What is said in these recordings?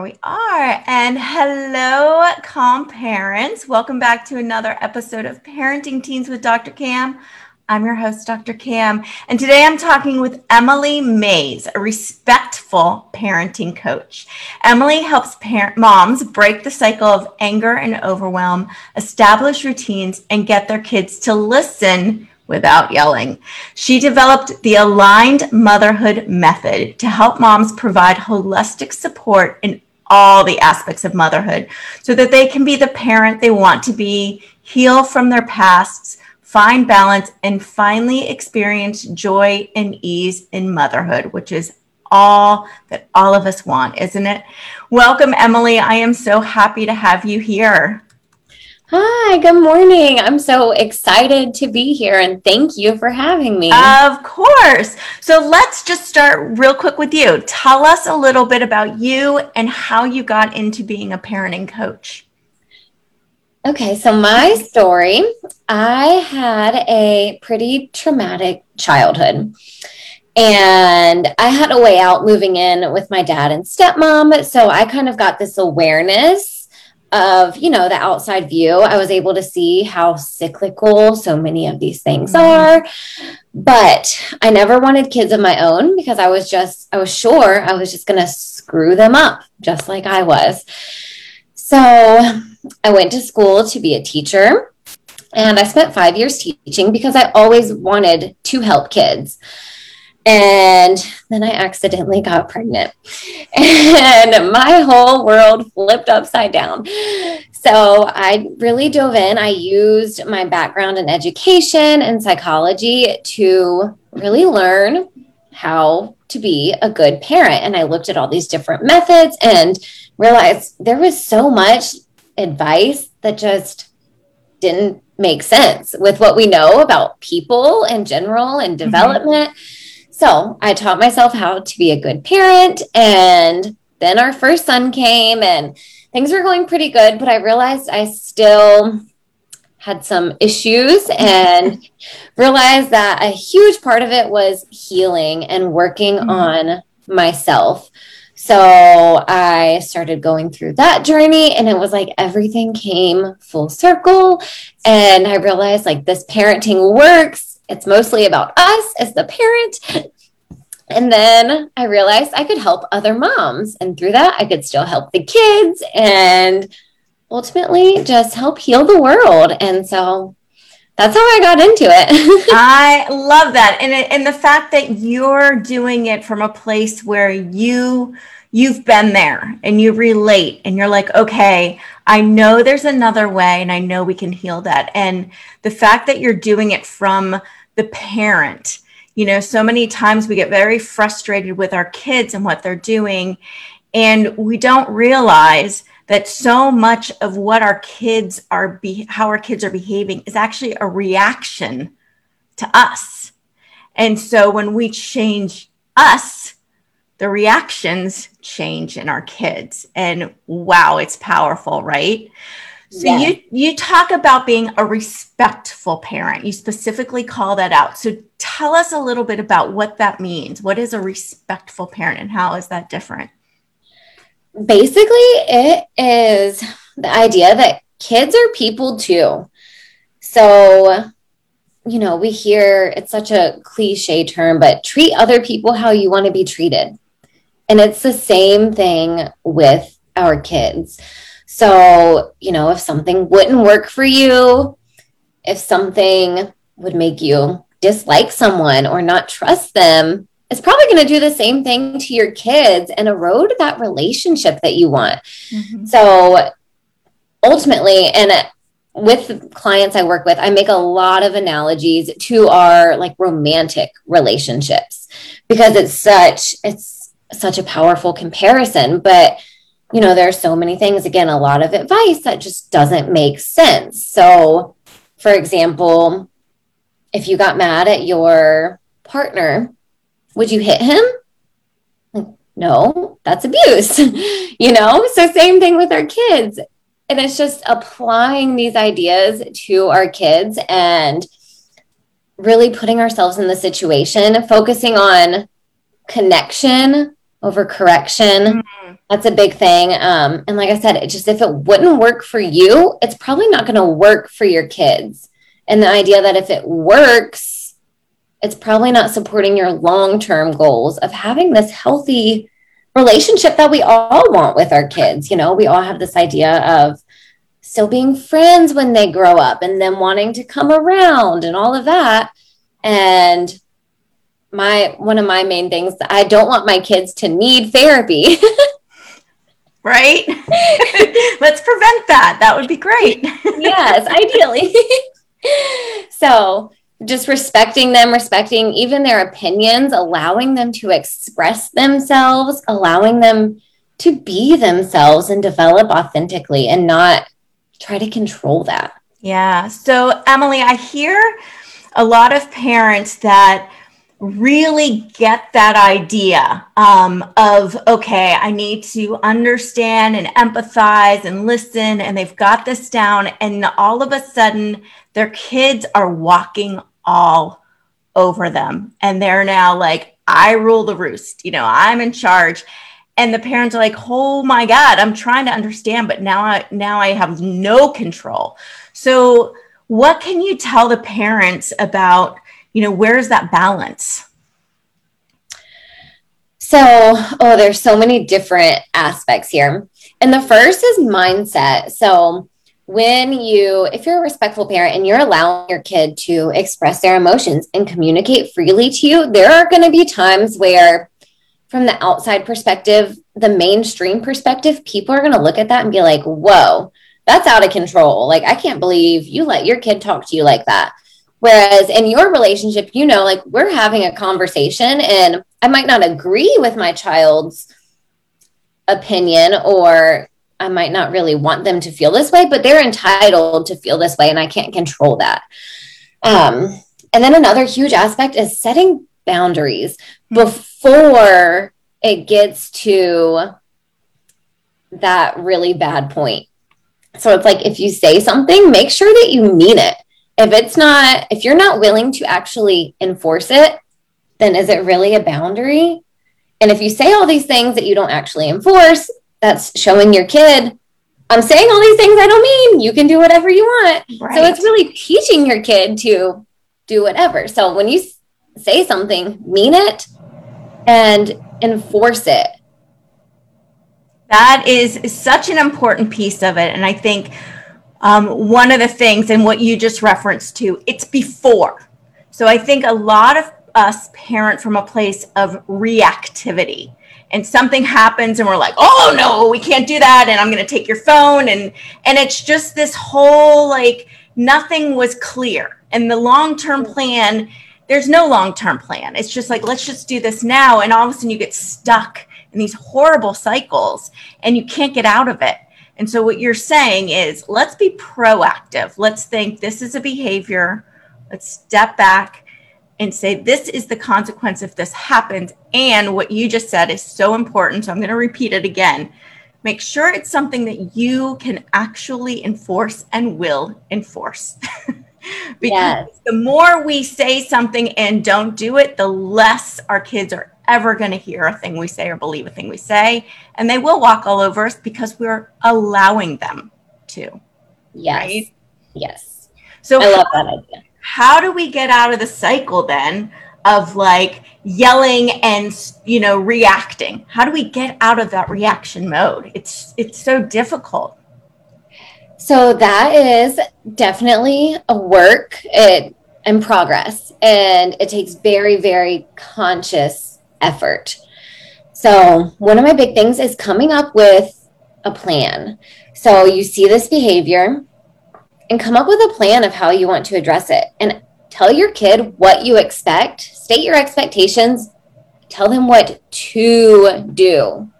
We are. And hello, calm parents. Welcome back to another episode of Parenting Teens with Dr. Cam. I'm your host, Dr. Cam. And today I'm talking with Emily Maze, a respectful parenting coach. Emily helps parent moms break the cycle of anger and overwhelm, establish routines, and get their kids to listen without yelling. She developed the Aligned Motherhood Method to help moms provide holistic support in all the aspects of motherhood so that they can be the parent they want to be, heal from their pasts, find balance, and finally experience joy and ease in motherhood, which is all that all of us want, isn't it? Welcome, Emily. I am so happy to have you here. Hi, good morning. I'm so excited to be here and thank you for having me. Of course. So let's just start real quick with you. Tell us a little bit about you and how you got into being a parenting coach. Okay, so my story I had a pretty traumatic childhood. And I had a way out moving in with my dad and stepmom. So I kind of got this awareness of you know the outside view i was able to see how cyclical so many of these things mm-hmm. are. But i never wanted kids of my own because i was just i was sure i was just going to screw them up just like i was. So i went to school to be a teacher and i spent five years teaching because i always wanted to help kids and then I accidentally got pregnant. And my whole world flipped upside down. So I really dove in. I used my background in education and psychology to really learn how to be a good parent. And I looked at all these different methods and realized there was so much advice that just didn't make sense with what we know about people in general and mm-hmm. development. Mm-hmm. So I taught myself how to be a good parent. And then our first son came and things were going pretty good, but I realized I still had some issues and realized that a huge part of it was healing and working mm-hmm. on myself. So I started going through that journey and it was like everything came full circle. And I realized like this parenting works it's mostly about us as the parent. And then I realized I could help other moms. And through that, I could still help the kids and ultimately just help heal the world. And so that's how I got into it. I love that. And, and the fact that you're doing it from a place where you you've been there and you relate and you're like, okay, I know there's another way and I know we can heal that. And the fact that you're doing it from the parent. You know, so many times we get very frustrated with our kids and what they're doing, and we don't realize that so much of what our kids are be how our kids are behaving is actually a reaction to us. And so when we change us, the reactions change in our kids. And wow, it's powerful, right? So yeah. you you talk about being a respectful parent. You specifically call that out. So tell us a little bit about what that means. What is a respectful parent and how is that different? Basically, it is the idea that kids are people too. So, you know, we hear it's such a cliche term, but treat other people how you want to be treated. And it's the same thing with our kids. So, you know, if something wouldn't work for you, if something would make you dislike someone or not trust them, it's probably going to do the same thing to your kids and erode that relationship that you want. Mm-hmm. So, ultimately, and with clients I work with, I make a lot of analogies to our like romantic relationships because it's such it's such a powerful comparison, but you know, there are so many things, again, a lot of advice that just doesn't make sense. So, for example, if you got mad at your partner, would you hit him? Like, no, that's abuse, you know? So, same thing with our kids. And it's just applying these ideas to our kids and really putting ourselves in the situation, focusing on connection over correction. Mm-hmm. That's a big thing. Um, and like I said, it just if it wouldn't work for you, it's probably not going to work for your kids. And the idea that if it works, it's probably not supporting your long term goals of having this healthy relationship that we all want with our kids. You know, we all have this idea of still being friends when they grow up and them wanting to come around and all of that. And my one of my main things I don't want my kids to need therapy. right? Let's prevent that. That would be great. yes, ideally. so, just respecting them, respecting even their opinions, allowing them to express themselves, allowing them to be themselves and develop authentically and not try to control that. Yeah. So, Emily, I hear a lot of parents that really get that idea um, of okay i need to understand and empathize and listen and they've got this down and all of a sudden their kids are walking all over them and they're now like i rule the roost you know i'm in charge. And the parents are like oh my god i'm trying to understand but now i now i have no control. So what can you tell the parents about you know, where's that balance? So, oh, there's so many different aspects here. And the first is mindset. So, when you, if you're a respectful parent and you're allowing your kid to express their emotions and communicate freely to you, there are going to be times where, from the outside perspective, the mainstream perspective, people are going to look at that and be like, whoa, that's out of control. Like, I can't believe you let your kid talk to you like that. Whereas in your relationship, you know, like we're having a conversation and I might not agree with my child's opinion or I might not really want them to feel this way, but they're entitled to feel this way and I can't control that. Um, and then another huge aspect is setting boundaries before it gets to that really bad point. So it's like if you say something, make sure that you mean it if it's not if you're not willing to actually enforce it then is it really a boundary? And if you say all these things that you don't actually enforce that's showing your kid i'm saying all these things i don't mean you can do whatever you want. Right. so it's really teaching your kid to do whatever. So when you say something mean it and enforce it. That is such an important piece of it and i think um, one of the things and what you just referenced to it's before. So i think a lot of us parent from a place of reactivity. And something happens and we're like oh no we can't do that and i'm going to take your phone and and it's just this whole like nothing was clear. And the long-term plan there's no long-term plan. It's just like let's just do this now and all of a sudden you get stuck in these horrible cycles and you can't get out of it and so, what you're saying is let's be proactive. Let's think this is a behavior. Let's step back and say, this is the consequence if this happens. And what you just said is so important. So, I'm going to repeat it again. Make sure it's something that you can actually enforce and will enforce. because yes. the more we say something and don't do it, the less our kids are ever going to hear a thing we say or believe a thing we say. And they will walk all over us because we're allowing them to. Yes. Right? Yes. So I love how, that idea. How do we get out of the cycle then of like yelling and you know reacting? How do we get out of that reaction mode? It's it's so difficult. So that is definitely a work it, in progress and it takes very very conscious effort. So, one of my big things is coming up with a plan. So, you see this behavior and come up with a plan of how you want to address it. And tell your kid what you expect, state your expectations, tell them what to do.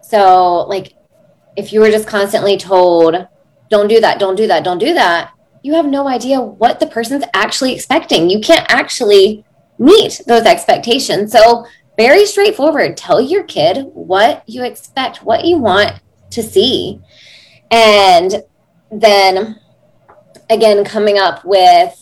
So, like, if you were just constantly told, don't do that, don't do that, don't do that, you have no idea what the person's actually expecting. You can't actually meet those expectations. So, very straightforward. Tell your kid what you expect, what you want to see. And then again, coming up with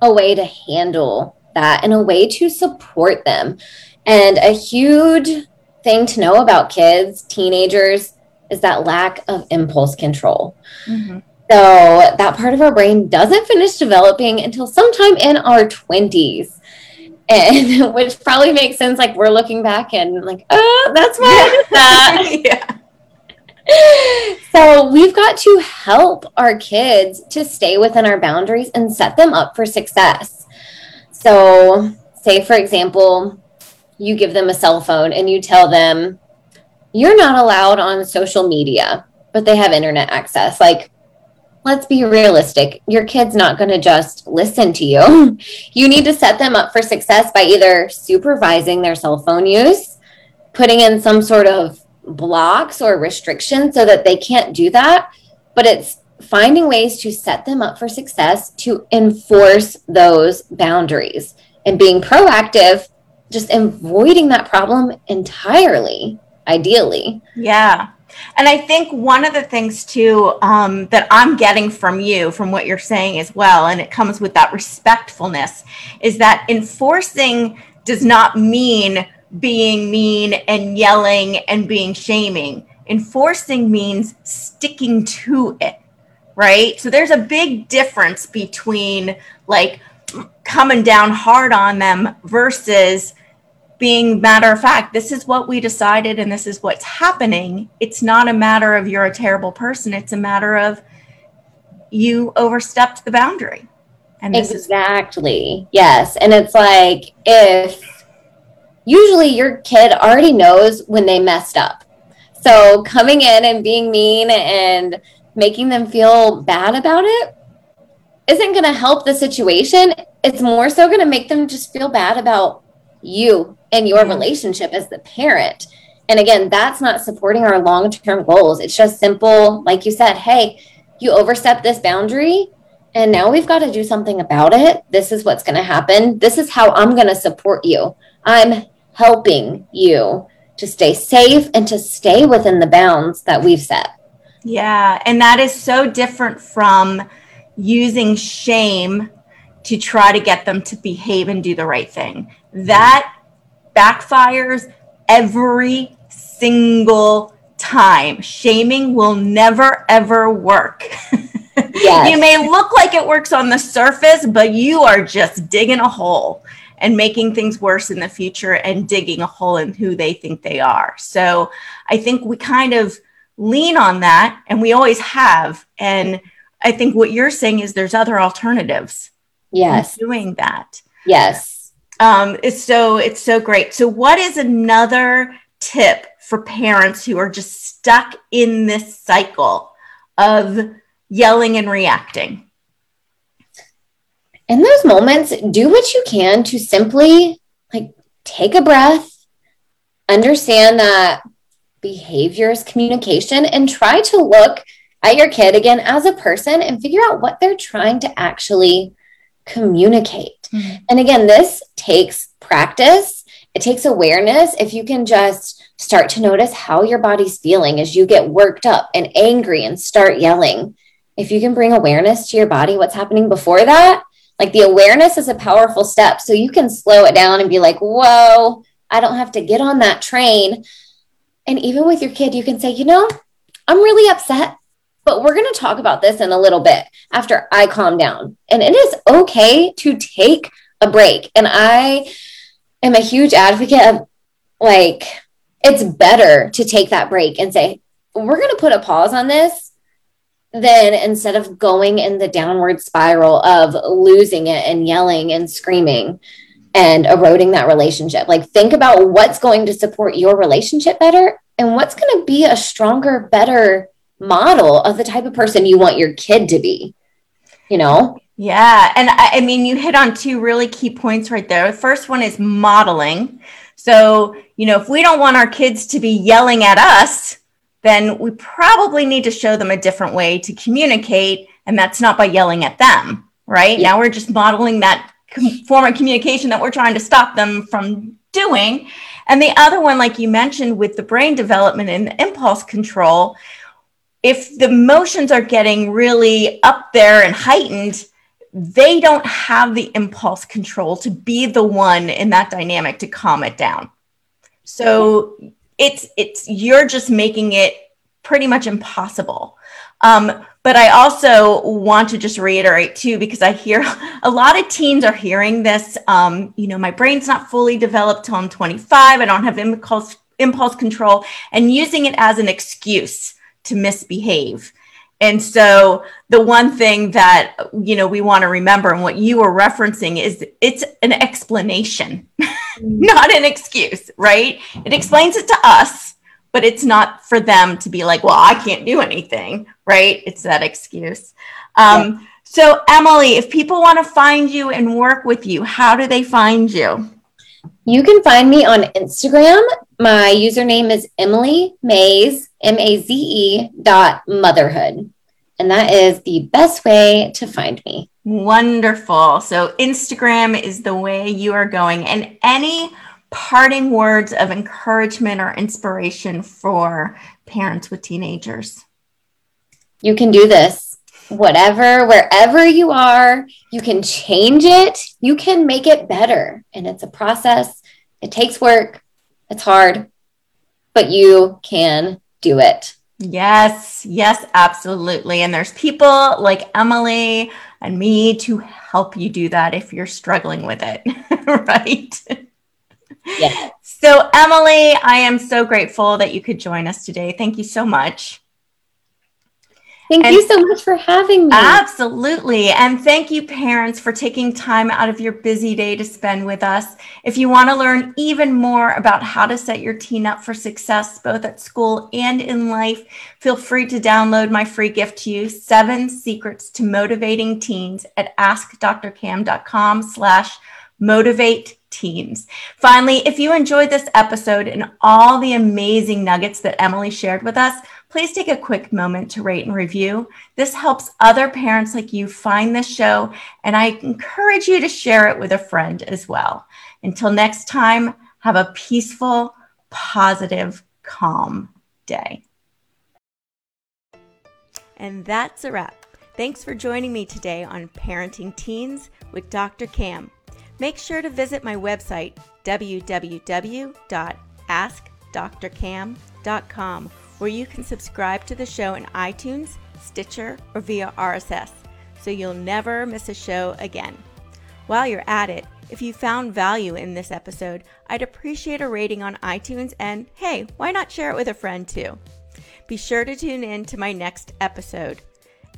a way to handle that and a way to support them. And a huge thing to know about kids, teenagers, is that lack of impulse control. Mm-hmm. So that part of our brain doesn't finish developing until sometime in our 20s. And which probably makes sense. Like we're looking back and like, oh, that's why I did that. yeah. So we've got to help our kids to stay within our boundaries and set them up for success. So, say for example, you give them a cell phone and you tell them you're not allowed on social media, but they have internet access. Like, let's be realistic. Your kid's not going to just listen to you. you need to set them up for success by either supervising their cell phone use, putting in some sort of blocks or restrictions so that they can't do that, but it's finding ways to set them up for success to enforce those boundaries and being proactive, just avoiding that problem entirely, ideally. Yeah. And I think one of the things too um, that I'm getting from you, from what you're saying as well, and it comes with that respectfulness, is that enforcing does not mean being mean and yelling and being shaming. Enforcing means sticking to it, right? So there's a big difference between like coming down hard on them versus being matter of fact this is what we decided and this is what's happening. It's not a matter of you're a terrible person. It's a matter of you overstepped the boundary. And exactly is- yes. And it's like if usually your kid already knows when they messed up. So coming in and being mean and making them feel bad about it isn't going to help the situation. It's more so going to make them just feel bad about you and your relationship as the parent. And again, that's not supporting our long term goals. It's just simple, like you said, hey, you overstepped this boundary and now we've got to do something about it. This is what's going to happen. This is how I'm going to support you. I'm helping you to stay safe and to stay within the bounds that we've set. Yeah. And that is so different from using shame to try to get them to behave and do the right thing. That backfires every single time. Shaming will never, ever work. Yes. you may look like it works on the surface, but you are just digging a hole and making things worse in the future and digging a hole in who they think they are. So I think we kind of lean on that and we always have. And I think what you're saying is there's other alternatives. Yes. Doing that. Yes. Um, it's so it's so great. So what is another tip for parents who are just stuck in this cycle of yelling and reacting? in those moments, do what you can to simply like take a breath, understand that behavior is communication, and try to look at your kid again as a person and figure out what they're trying to actually communicate. Mm-hmm. And again, this takes practice, it takes awareness. If you can just start to notice how your body's feeling as you get worked up and angry and start yelling. If you can bring awareness to your body, what's happening before that, like the awareness is a powerful step. So you can slow it down and be like, whoa, I don't have to get on that train. And even with your kid, you can say, you know, I'm really upset, but we're going to talk about this in a little bit after I calm down. And it is okay to take a break. And I am a huge advocate of like, it's better to take that break and say, we're going to put a pause on this then instead of going in the downward spiral of losing it and yelling and screaming and eroding that relationship, like think about what's going to support your relationship better and what's going to be a stronger, better model of the type of person you want your kid to be, you know? Yeah. And I, I mean, you hit on two really key points right there. The first one is modeling. So, you know, if we don't want our kids to be yelling at us, then we probably need to show them a different way to communicate. And that's not by yelling at them, right? Yeah. Now we're just modeling that form of communication that we're trying to stop them from doing. And the other one, like you mentioned, with the brain development and the impulse control, if the emotions are getting really up there and heightened, they don't have the impulse control to be the one in that dynamic to calm it down. So it's it's you're just making it pretty much impossible. Um, but I also want to just reiterate too, because I hear a lot of teens are hearing this. Um, you know, my brain's not fully developed till I'm 25. I don't have impulse impulse control, and using it as an excuse to misbehave. And so the one thing that you know we want to remember and what you were referencing is it's an explanation, not an excuse, right? It explains it to us, but it's not for them to be like, well, I can't do anything, right? It's that excuse. Um, yeah. So, Emily, if people want to find you and work with you, how do they find you? You can find me on Instagram. My username is Emily Maze, M A Z E dot motherhood. And that is the best way to find me. Wonderful. So, Instagram is the way you are going. And any parting words of encouragement or inspiration for parents with teenagers? You can do this whatever, wherever you are, you can change it, you can make it better. And it's a process, it takes work, it's hard, but you can do it. Yes, yes, absolutely. And there's people like Emily and me to help you do that if you're struggling with it, right? Yeah. So, Emily, I am so grateful that you could join us today. Thank you so much. Thank and you so much for having me. Absolutely. And thank you, parents, for taking time out of your busy day to spend with us. If you want to learn even more about how to set your teen up for success, both at school and in life, feel free to download my free gift to you, Seven Secrets to Motivating Teens at askdrcam.com slash motivate teens. Finally, if you enjoyed this episode and all the amazing nuggets that Emily shared with us, please take a quick moment to rate and review. This helps other parents like you find this show, and I encourage you to share it with a friend as well. Until next time, have a peaceful, positive, calm day. And that's a wrap. Thanks for joining me today on Parenting Teens with Dr. Cam. Make sure to visit my website, www.askdrcam.com where you can subscribe to the show in iTunes, Stitcher, or via RSS, so you'll never miss a show again. While you're at it, if you found value in this episode, I'd appreciate a rating on iTunes and hey, why not share it with a friend too? Be sure to tune in to my next episode.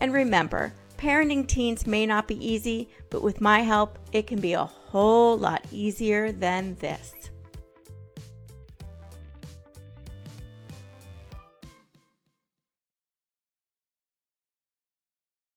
And remember, parenting teens may not be easy, but with my help, it can be a whole lot easier than this.